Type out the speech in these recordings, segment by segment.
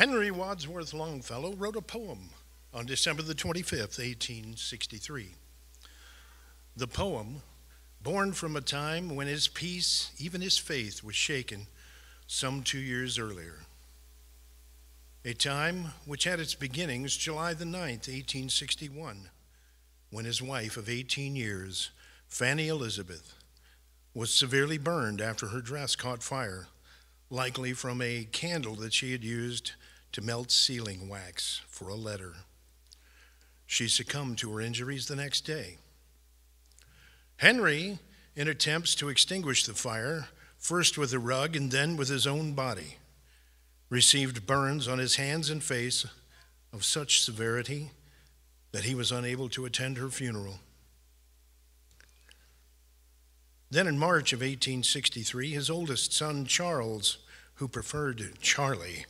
Henry Wadsworth Longfellow wrote a poem on December the 25th, 1863. The poem, born from a time when his peace, even his faith, was shaken some two years earlier. A time which had its beginnings July the 9th, 1861, when his wife of 18 years, Fanny Elizabeth, was severely burned after her dress caught fire, likely from a candle that she had used to melt sealing wax for a letter. She succumbed to her injuries the next day. Henry, in attempts to extinguish the fire, first with a rug and then with his own body, received burns on his hands and face of such severity that he was unable to attend her funeral. Then in March of 1863, his oldest son, Charles, who preferred Charlie,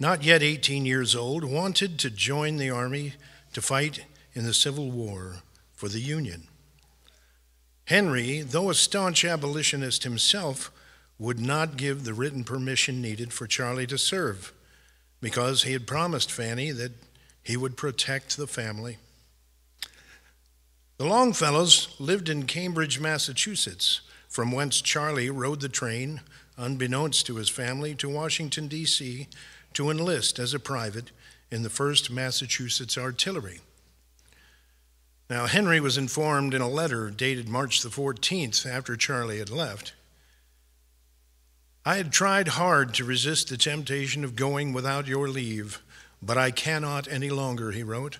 not yet 18 years old, wanted to join the army to fight in the Civil War for the Union. Henry, though a staunch abolitionist himself, would not give the written permission needed for Charlie to serve because he had promised Fanny that he would protect the family. The Longfellows lived in Cambridge, Massachusetts, from whence Charlie rode the train, unbeknownst to his family, to Washington, D.C to enlist as a private in the 1st Massachusetts Artillery. Now, Henry was informed in a letter dated March the 14th after Charlie had left. I had tried hard to resist the temptation of going without your leave, but I cannot any longer, he wrote.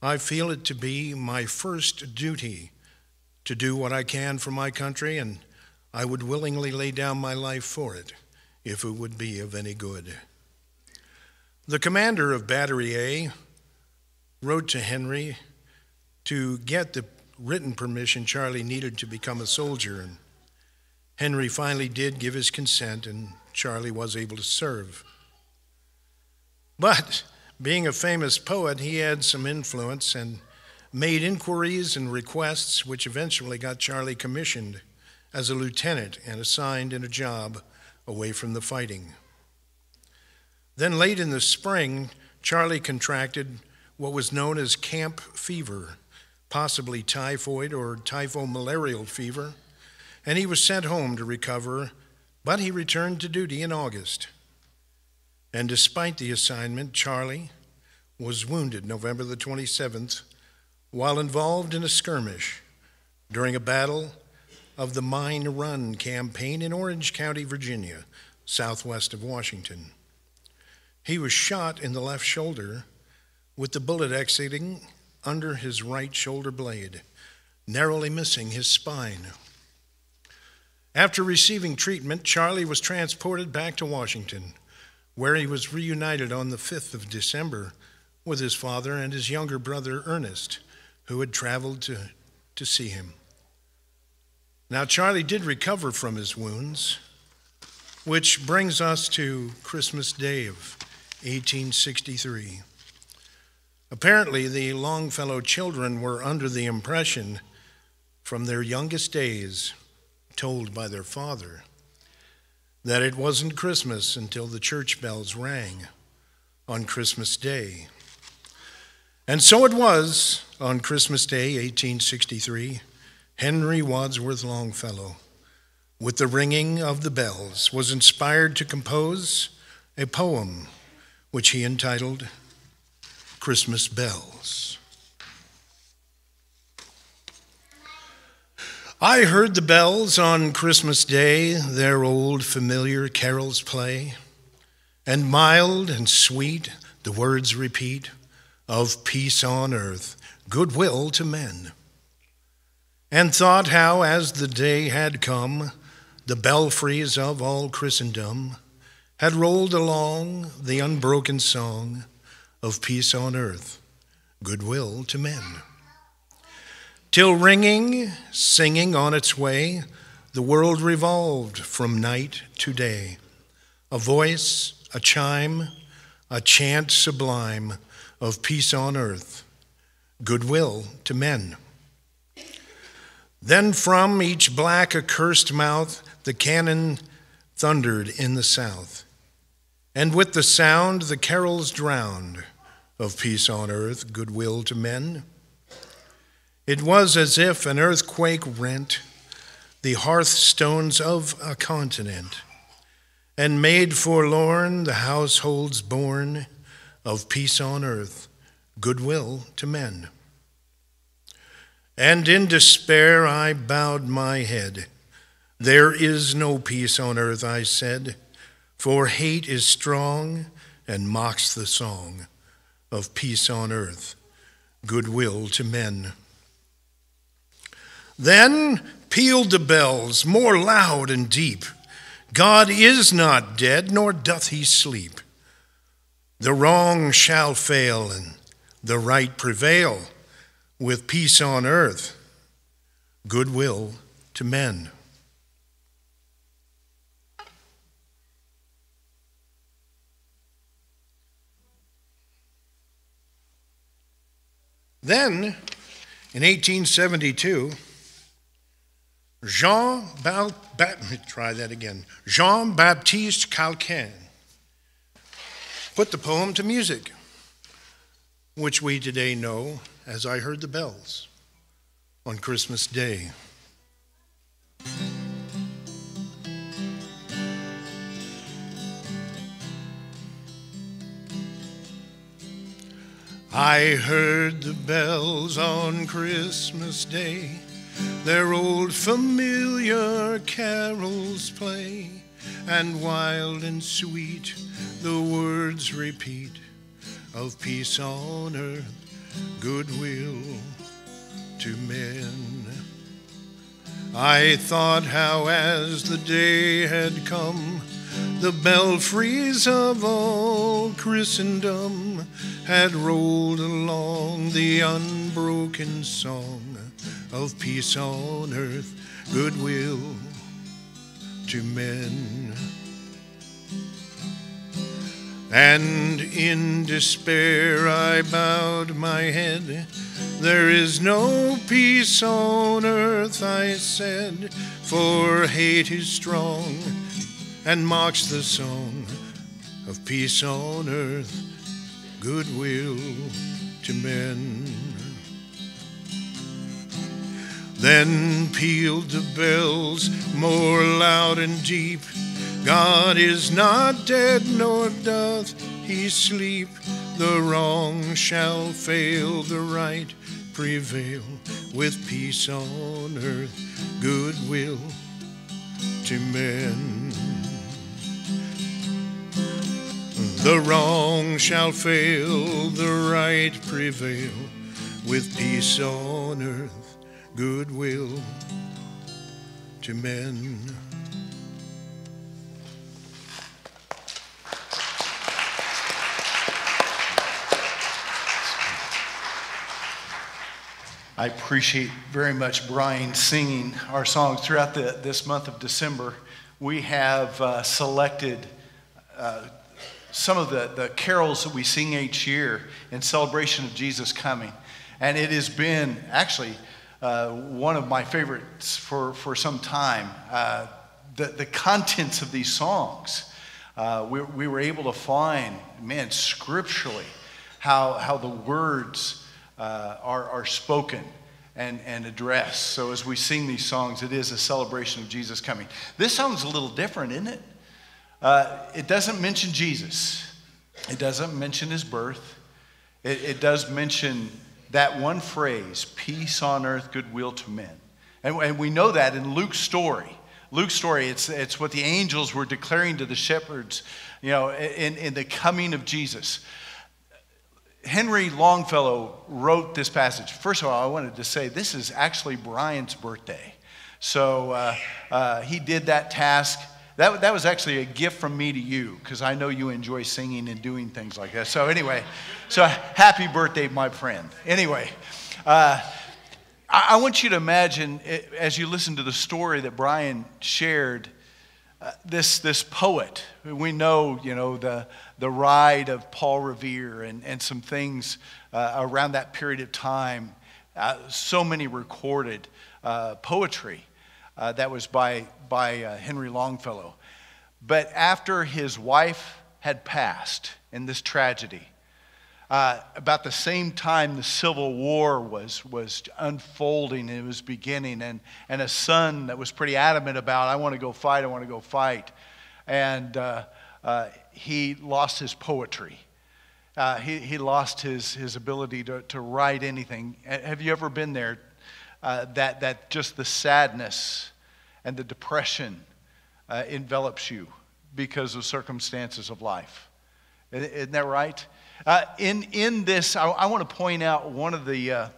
I feel it to be my first duty to do what I can for my country, and I would willingly lay down my life for it if it would be of any good. The commander of Battery A wrote to Henry to get the written permission Charlie needed to become a soldier, and Henry finally did give his consent, and Charlie was able to serve. But being a famous poet, he had some influence and made inquiries and requests, which eventually got Charlie commissioned as a lieutenant and assigned in a job away from the fighting. Then, late in the spring, Charlie contracted what was known as camp fever, possibly typhoid or typhomalarial fever, and he was sent home to recover, but he returned to duty in August. And despite the assignment, Charlie was wounded November the 27th while involved in a skirmish during a battle of the Mine Run campaign in Orange County, Virginia, southwest of Washington. He was shot in the left shoulder with the bullet exiting under his right shoulder blade, narrowly missing his spine. After receiving treatment, Charlie was transported back to Washington, where he was reunited on the 5th of December with his father and his younger brother Ernest, who had traveled to, to see him. Now, Charlie did recover from his wounds, which brings us to Christmas Day of 1863. Apparently, the Longfellow children were under the impression from their youngest days, told by their father, that it wasn't Christmas until the church bells rang on Christmas Day. And so it was on Christmas Day, 1863, Henry Wadsworth Longfellow, with the ringing of the bells, was inspired to compose a poem which he entitled Christmas Bells. I heard the bells on Christmas Day their old familiar carols play, and mild and sweet the words repeat of peace on earth, goodwill to men. And thought how, as the day had come, the belfries of all Christendom had rolled along the unbroken song of peace on earth, goodwill to men. Till ringing, singing on its way, the world revolved from night to day. A voice, a chime, a chant sublime of peace on earth, goodwill to men. Then from each black accursed mouth the cannon thundered in the south and with the sound the carols drowned of peace on earth, goodwill to men. It was as if an earthquake rent the hearthstones of a continent and made forlorn the households born of peace on earth, goodwill to men. And in despair I bowed my head. There is no peace on earth, I said, for hate is strong and mocks the song of peace on earth, goodwill to men. Then pealed the bells more loud and deep. God is not dead, nor doth he sleep. The wrong shall fail and the right prevail with peace on earth, goodwill to men. Then, in 1872, Jean Bal- try that again. Jean Baptiste Calkin put the poem to music, which we today know as I heard the bells on Christmas Day. I heard the bells on Christmas Day their old familiar carols play, and wild and sweet the words repeat of peace on earth, goodwill to men. I thought how, as the day had come, the belfries of all Christendom had rolled along the unbroken song of peace on earth, goodwill to men. And in despair I bowed my head. There is no peace on earth, I said, for hate is strong and marks the song of peace on earth, goodwill to men. Then pealed the bells more loud and deep. God is not dead, nor doth he sleep. The wrong shall fail, the right prevail, with peace on earth, goodwill to men. The wrong shall fail, the right prevail, with peace on earth goodwill to men. I appreciate very much Brian singing our songs throughout the, this month of December. We have uh, selected uh, some of the, the carols that we sing each year in celebration of Jesus coming. And it has been actually uh, one of my favorites for, for some time. Uh, the, the contents of these songs, uh, we, we were able to find, man, scripturally, how, how the words uh, are, are spoken and, and addressed. So as we sing these songs, it is a celebration of Jesus coming. This sounds a little different, isn't it? Uh, it doesn't mention Jesus, it doesn't mention his birth, it, it does mention that one phrase, peace on earth, goodwill to men. And, and we know that in Luke's story. Luke's story, it's, it's what the angels were declaring to the shepherds, you know, in, in the coming of Jesus. Henry Longfellow wrote this passage. First of all, I wanted to say this is actually Brian's birthday. So uh, uh, he did that task that, that was actually a gift from me to you because I know you enjoy singing and doing things like that. So, anyway, so happy birthday, my friend. Anyway, uh, I, I, want you to imagine it, as you listen to the story that Brian shared. Uh, this, this poet, we know, you know, the, the ride of Paul Revere and, and some things uh, around that period of time, uh, so many recorded uh, poetry uh, that was by, by uh, Henry Longfellow. But after his wife had passed in this tragedy. Uh, about the same time the Civil War was, was unfolding, it was beginning, and, and a son that was pretty adamant about, I want to go fight, I want to go fight. And uh, uh, he lost his poetry. Uh, he, he lost his, his ability to, to write anything. Have you ever been there? Uh, that, that just the sadness and the depression uh, envelops you because of circumstances of life. Isn't that right? Uh, in, in this, I, I want to point out one of the, uh,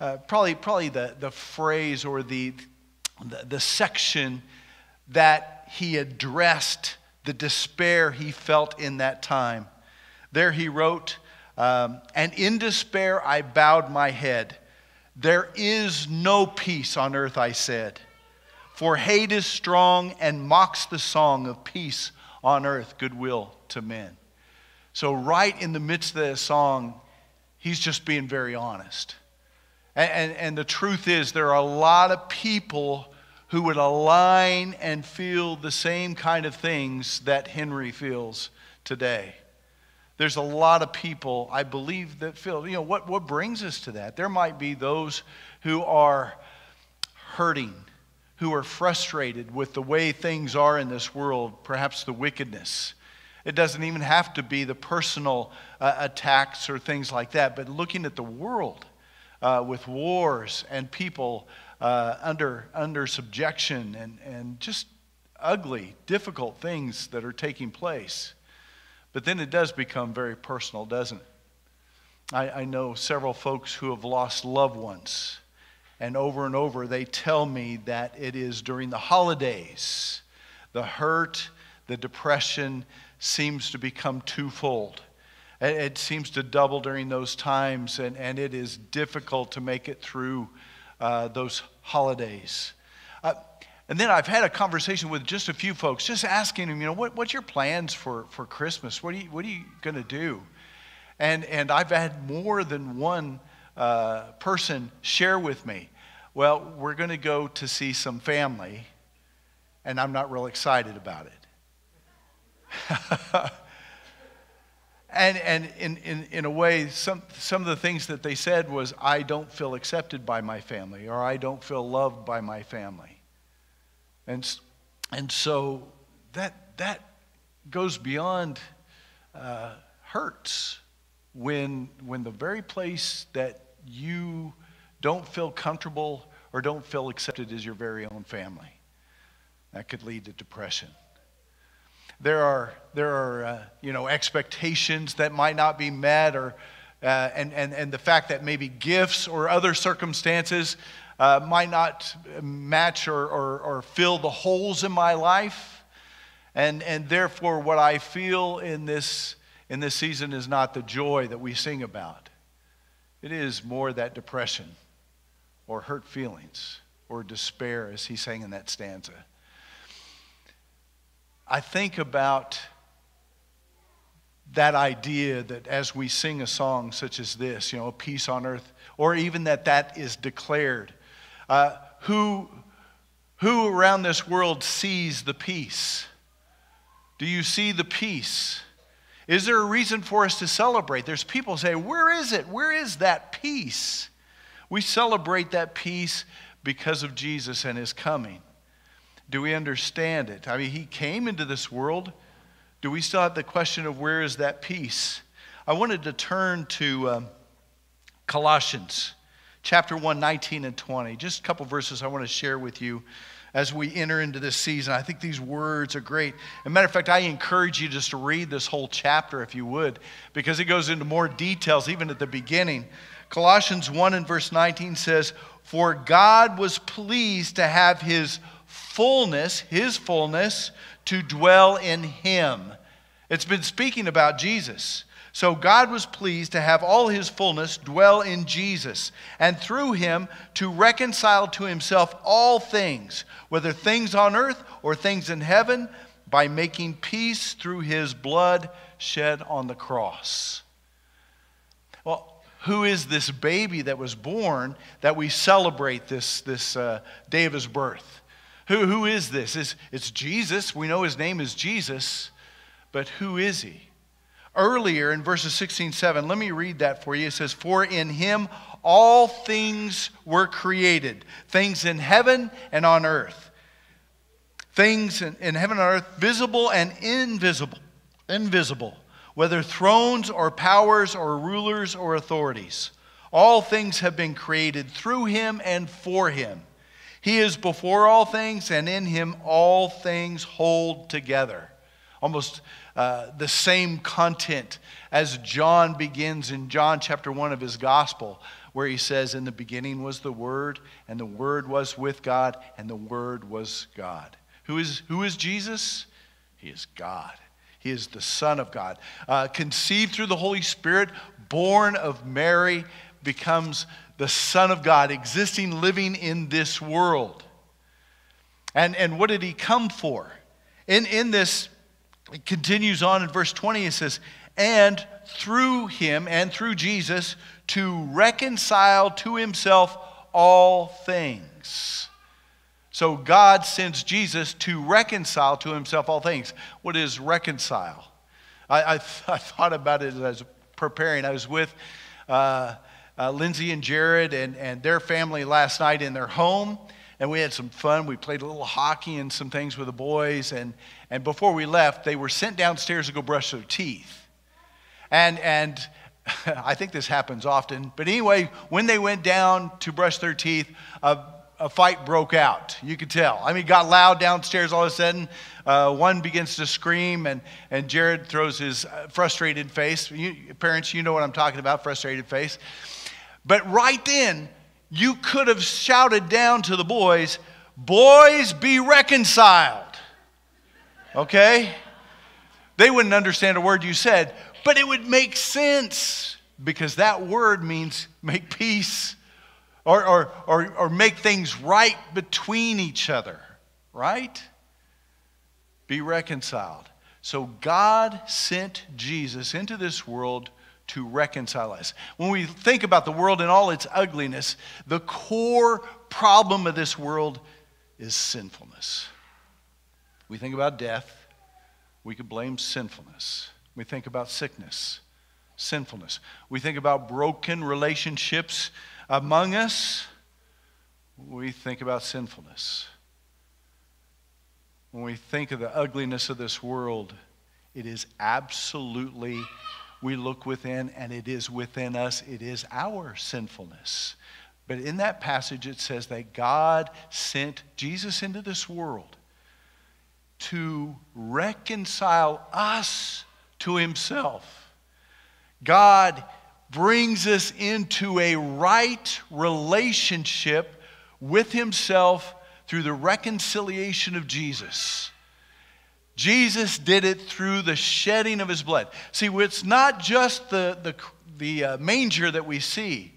uh, probably, probably the, the phrase or the, the, the section that he addressed the despair he felt in that time. There he wrote, um, And in despair I bowed my head. There is no peace on earth, I said. For hate is strong and mocks the song of peace on earth, goodwill to men. So, right in the midst of that song, he's just being very honest. And, and, and, the truth is, there are a lot of people who would align and feel the same kind of things that Henry feels today. There's a lot of people, I believe, that feel, you know, what, what brings us to that? There might be those who are hurting, who are frustrated with the way things are in this world, perhaps the wickedness it doesn't even have to be the personal uh, attacks or things like that, but looking at the world uh, with wars and people uh, under, under subjection and, and just ugly, difficult things that are taking place. But then it does become very personal, doesn't it? I, I know several folks who have lost loved ones, and over and over they tell me that it is during the holidays, the hurt, the depression, seems to become twofold. It seems to double during those times, and, and it is difficult to make it through uh, those holidays. Uh, and then I've had a conversation with just a few folks, just asking them, you know, what, what's your plans for, for Christmas? What are you, what are you going to do? And, and I've had more than one uh, person share with me, well, we're going to go to see some family, and I'm not real excited about it. and and in, in, in a way, some, some of the things that they said was, I don't feel accepted by my family, or I don't feel loved by my family. And, and so that, that goes beyond uh, hurts when, when the very place that you don't feel comfortable or don't feel accepted as your very own family. That could lead to depression. There are, there are uh, you know, expectations that might not be met, or, uh, and, and, and the fact that maybe gifts or other circumstances uh, might not match or, or, or fill the holes in my life. And, and therefore, what I feel in this, in this season is not the joy that we sing about. It is more that depression or hurt feelings or despair, as he sang in that stanza. I think about that idea that as we sing a song such as this, you know, peace on earth, or even that that is declared, uh, who, who around this world sees the peace? Do you see the peace? Is there a reason for us to celebrate? There's people say, Where is it? Where is that peace? We celebrate that peace because of Jesus and his coming. Do we understand it? I mean, he came into this world. Do we still have the question of where is that peace? I wanted to turn to um, Colossians chapter 1, 19 and 20. Just a couple verses I want to share with you as we enter into this season. I think these words are great. As a matter of fact, I encourage you just to read this whole chapter if you would, because it goes into more details even at the beginning. Colossians 1 and verse 19 says, For God was pleased to have his fullness, his fullness, to dwell in him. It's been speaking about Jesus. So God was pleased to have all his fullness dwell in Jesus, and through him to reconcile to himself all things, whether things on earth or things in heaven, by making peace through his blood shed on the cross. Well, who is this baby that was born that we celebrate this, this uh, day of his birth? Who, who is this? It's, it's Jesus. We know his name is Jesus. but who is he? Earlier in verses 16 7, let me read that for you. It says, For in him all things were created, things in heaven and on earth. Things in, in heaven and earth, visible and invisible. Invisible, whether thrones or powers or rulers or authorities. All things have been created through him and for him. He is before all things, and in him all things hold together. Almost uh, the same content as John begins in John chapter 1 of his gospel, where he says, In the beginning was the Word, and the Word was with God, and the Word was God. Who is, who is Jesus? He is God. He is the Son of God. Uh, conceived through the Holy Spirit, born of Mary, becomes the Son of God, existing, living in this world. And, and what did he come for? In, in this, it continues on in verse 20, it says, and through him and through Jesus to reconcile to himself all things. So God sends Jesus to reconcile to himself all things. What is reconcile? I, I, I thought about it as I was preparing. I was with uh, uh, Lindsay and Jared and, and their family last night in their home, and we had some fun. We played a little hockey and some things with the boys. And, and before we left, they were sent downstairs to go brush their teeth. And, and I think this happens often, but anyway, when they went down to brush their teeth, a, a fight broke out. You could tell. I mean, it got loud downstairs all of a sudden. Uh, one begins to scream, and, and Jared throws his uh, frustrated face. You, parents, you know what I'm talking about frustrated face. But right then, you could have shouted down to the boys, Boys, be reconciled. Okay? They wouldn't understand a word you said, but it would make sense because that word means make peace or, or, or, or make things right between each other, right? Be reconciled. So God sent Jesus into this world to reconcile us. When we think about the world in all its ugliness, the core problem of this world is sinfulness. We think about death, we could blame sinfulness. We think about sickness, sinfulness. We think about broken relationships among us, we think about sinfulness. When we think of the ugliness of this world, it is absolutely we look within, and it is within us, it is our sinfulness. But in that passage, it says that God sent Jesus into this world to reconcile us to himself. God brings us into a right relationship with himself through the reconciliation of Jesus. Jesus did it through the shedding of his blood. See, it's not just the, the, the uh, manger that we see,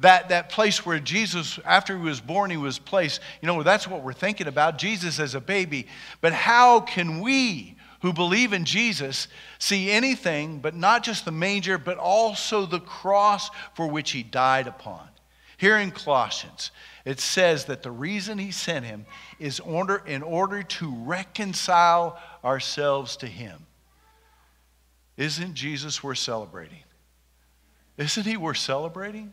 that, that place where Jesus, after he was born, he was placed. You know, that's what we're thinking about Jesus as a baby. But how can we, who believe in Jesus, see anything but not just the manger, but also the cross for which he died upon? Here in Colossians, it says that the reason he sent him is order, in order to reconcile ourselves to him. Isn't Jesus worth celebrating? Isn't he worth celebrating?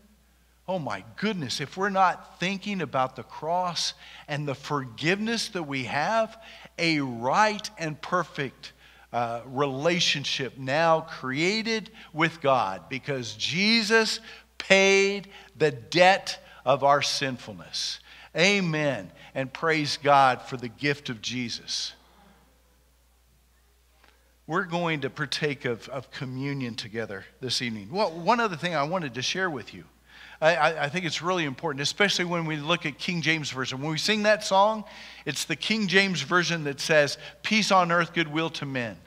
Oh my goodness, if we're not thinking about the cross and the forgiveness that we have, a right and perfect uh, relationship now created with God because Jesus paid the debt of our sinfulness. Amen. And praise God for the gift of Jesus. We're going to partake of, of communion together this evening. Well, one other thing I wanted to share with you. I, I, think it's really important, especially when we look at King James Version. When we sing that song, it's the King James Version that says, Peace on earth, goodwill to men.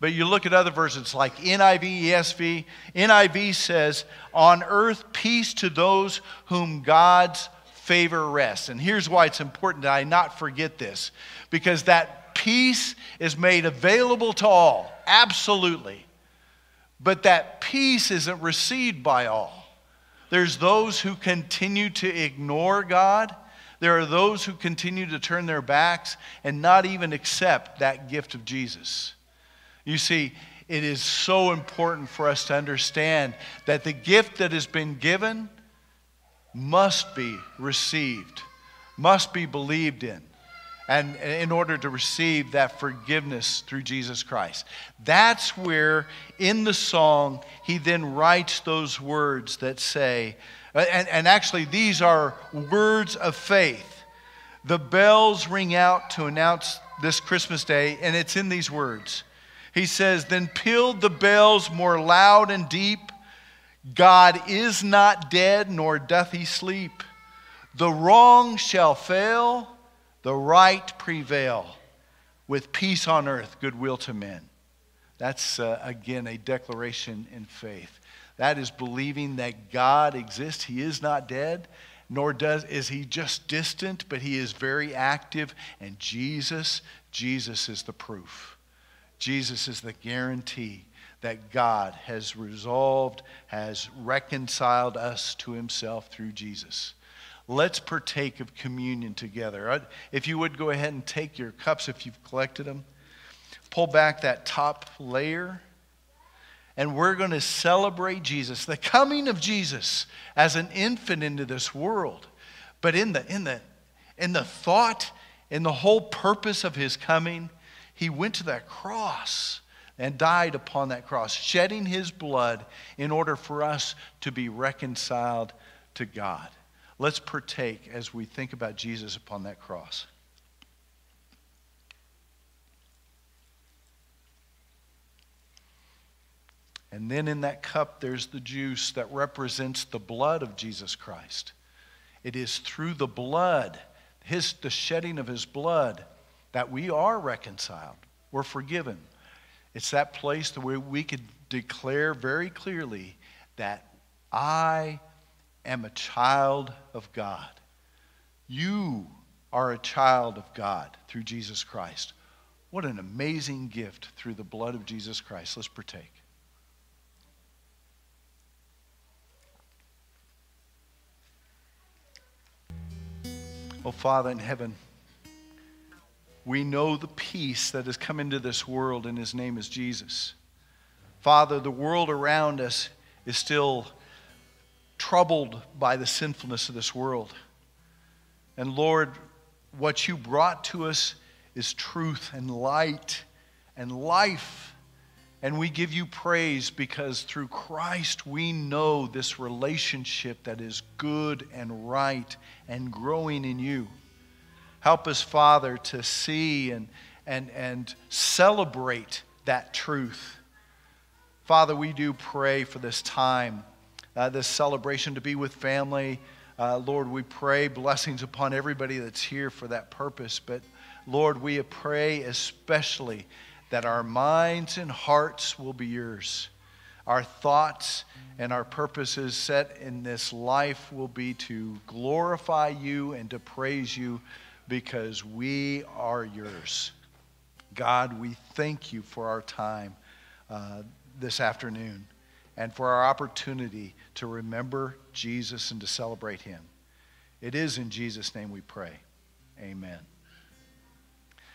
But you look at other versions like NIV, ESV. NIV says, On earth, peace to those whom God's favor rests. And here's why it's important that I not forget this because that peace is made available to all, absolutely. But that peace isn't received by all. There's those who continue to ignore God. There are those who continue to turn their backs and not even accept that gift of Jesus. You see, it is so important for us to understand that the gift that has been given must be received, must be believed in, and in order to receive that forgiveness through Jesus Christ. That's where in the song he then writes those words that say, and, and actually, these are words of faith. The bells ring out to announce this Christmas day, and it's in these words. He says, Then pealed the bells more loud and deep. God is not dead, nor doth he sleep. The wrong shall fail, the right prevail, with peace on earth, goodwill to men. That's, uh, again, a declaration in faith. That is believing that God exists. He is not dead, nor does, is he just distant, but he is very active. And Jesus, Jesus is the proof. Jesus is the guarantee that God has resolved, has reconciled us to himself through Jesus. Let's partake of communion together. If you would go ahead and take your cups if you've collected them, pull back that top layer, and we're going to celebrate Jesus, the coming of Jesus as an infant into this world. But in the, in the, in the thought, in the whole purpose of his coming, he went to that cross and died upon that cross, shedding his blood in order for us to be reconciled to God. Let's partake as we think about Jesus upon that cross. And then in that cup, there's the juice that represents the blood of Jesus Christ. It is through the blood, his, the shedding of his blood, that we are reconciled. We're forgiven. It's that place where we could declare very clearly that I am a child of God. You are a child of God through Jesus Christ. What an amazing gift through the blood of Jesus Christ. Let's partake. Oh, Father in heaven, we know the peace that has come into this world, and his name is Jesus. Father, the world around us is still troubled by the sinfulness of this world. And Lord, what you brought to us is truth and light and life. And we give you praise because through Christ we know this relationship that is good and right and growing in you. Help us, Father, to see and, and, and celebrate that truth. Father, we do pray for this time, uh, this celebration to be with family. Uh, Lord, we pray blessings upon everybody that's here for that purpose. But Lord, we pray especially that our minds and hearts will be yours. Our thoughts and our purposes set in this life will be to glorify you and to praise you because we are yours. God, we thank you for our time uh, this afternoon and for our opportunity to remember Jesus and to celebrate him. It is in Jesus' name we pray. Amen.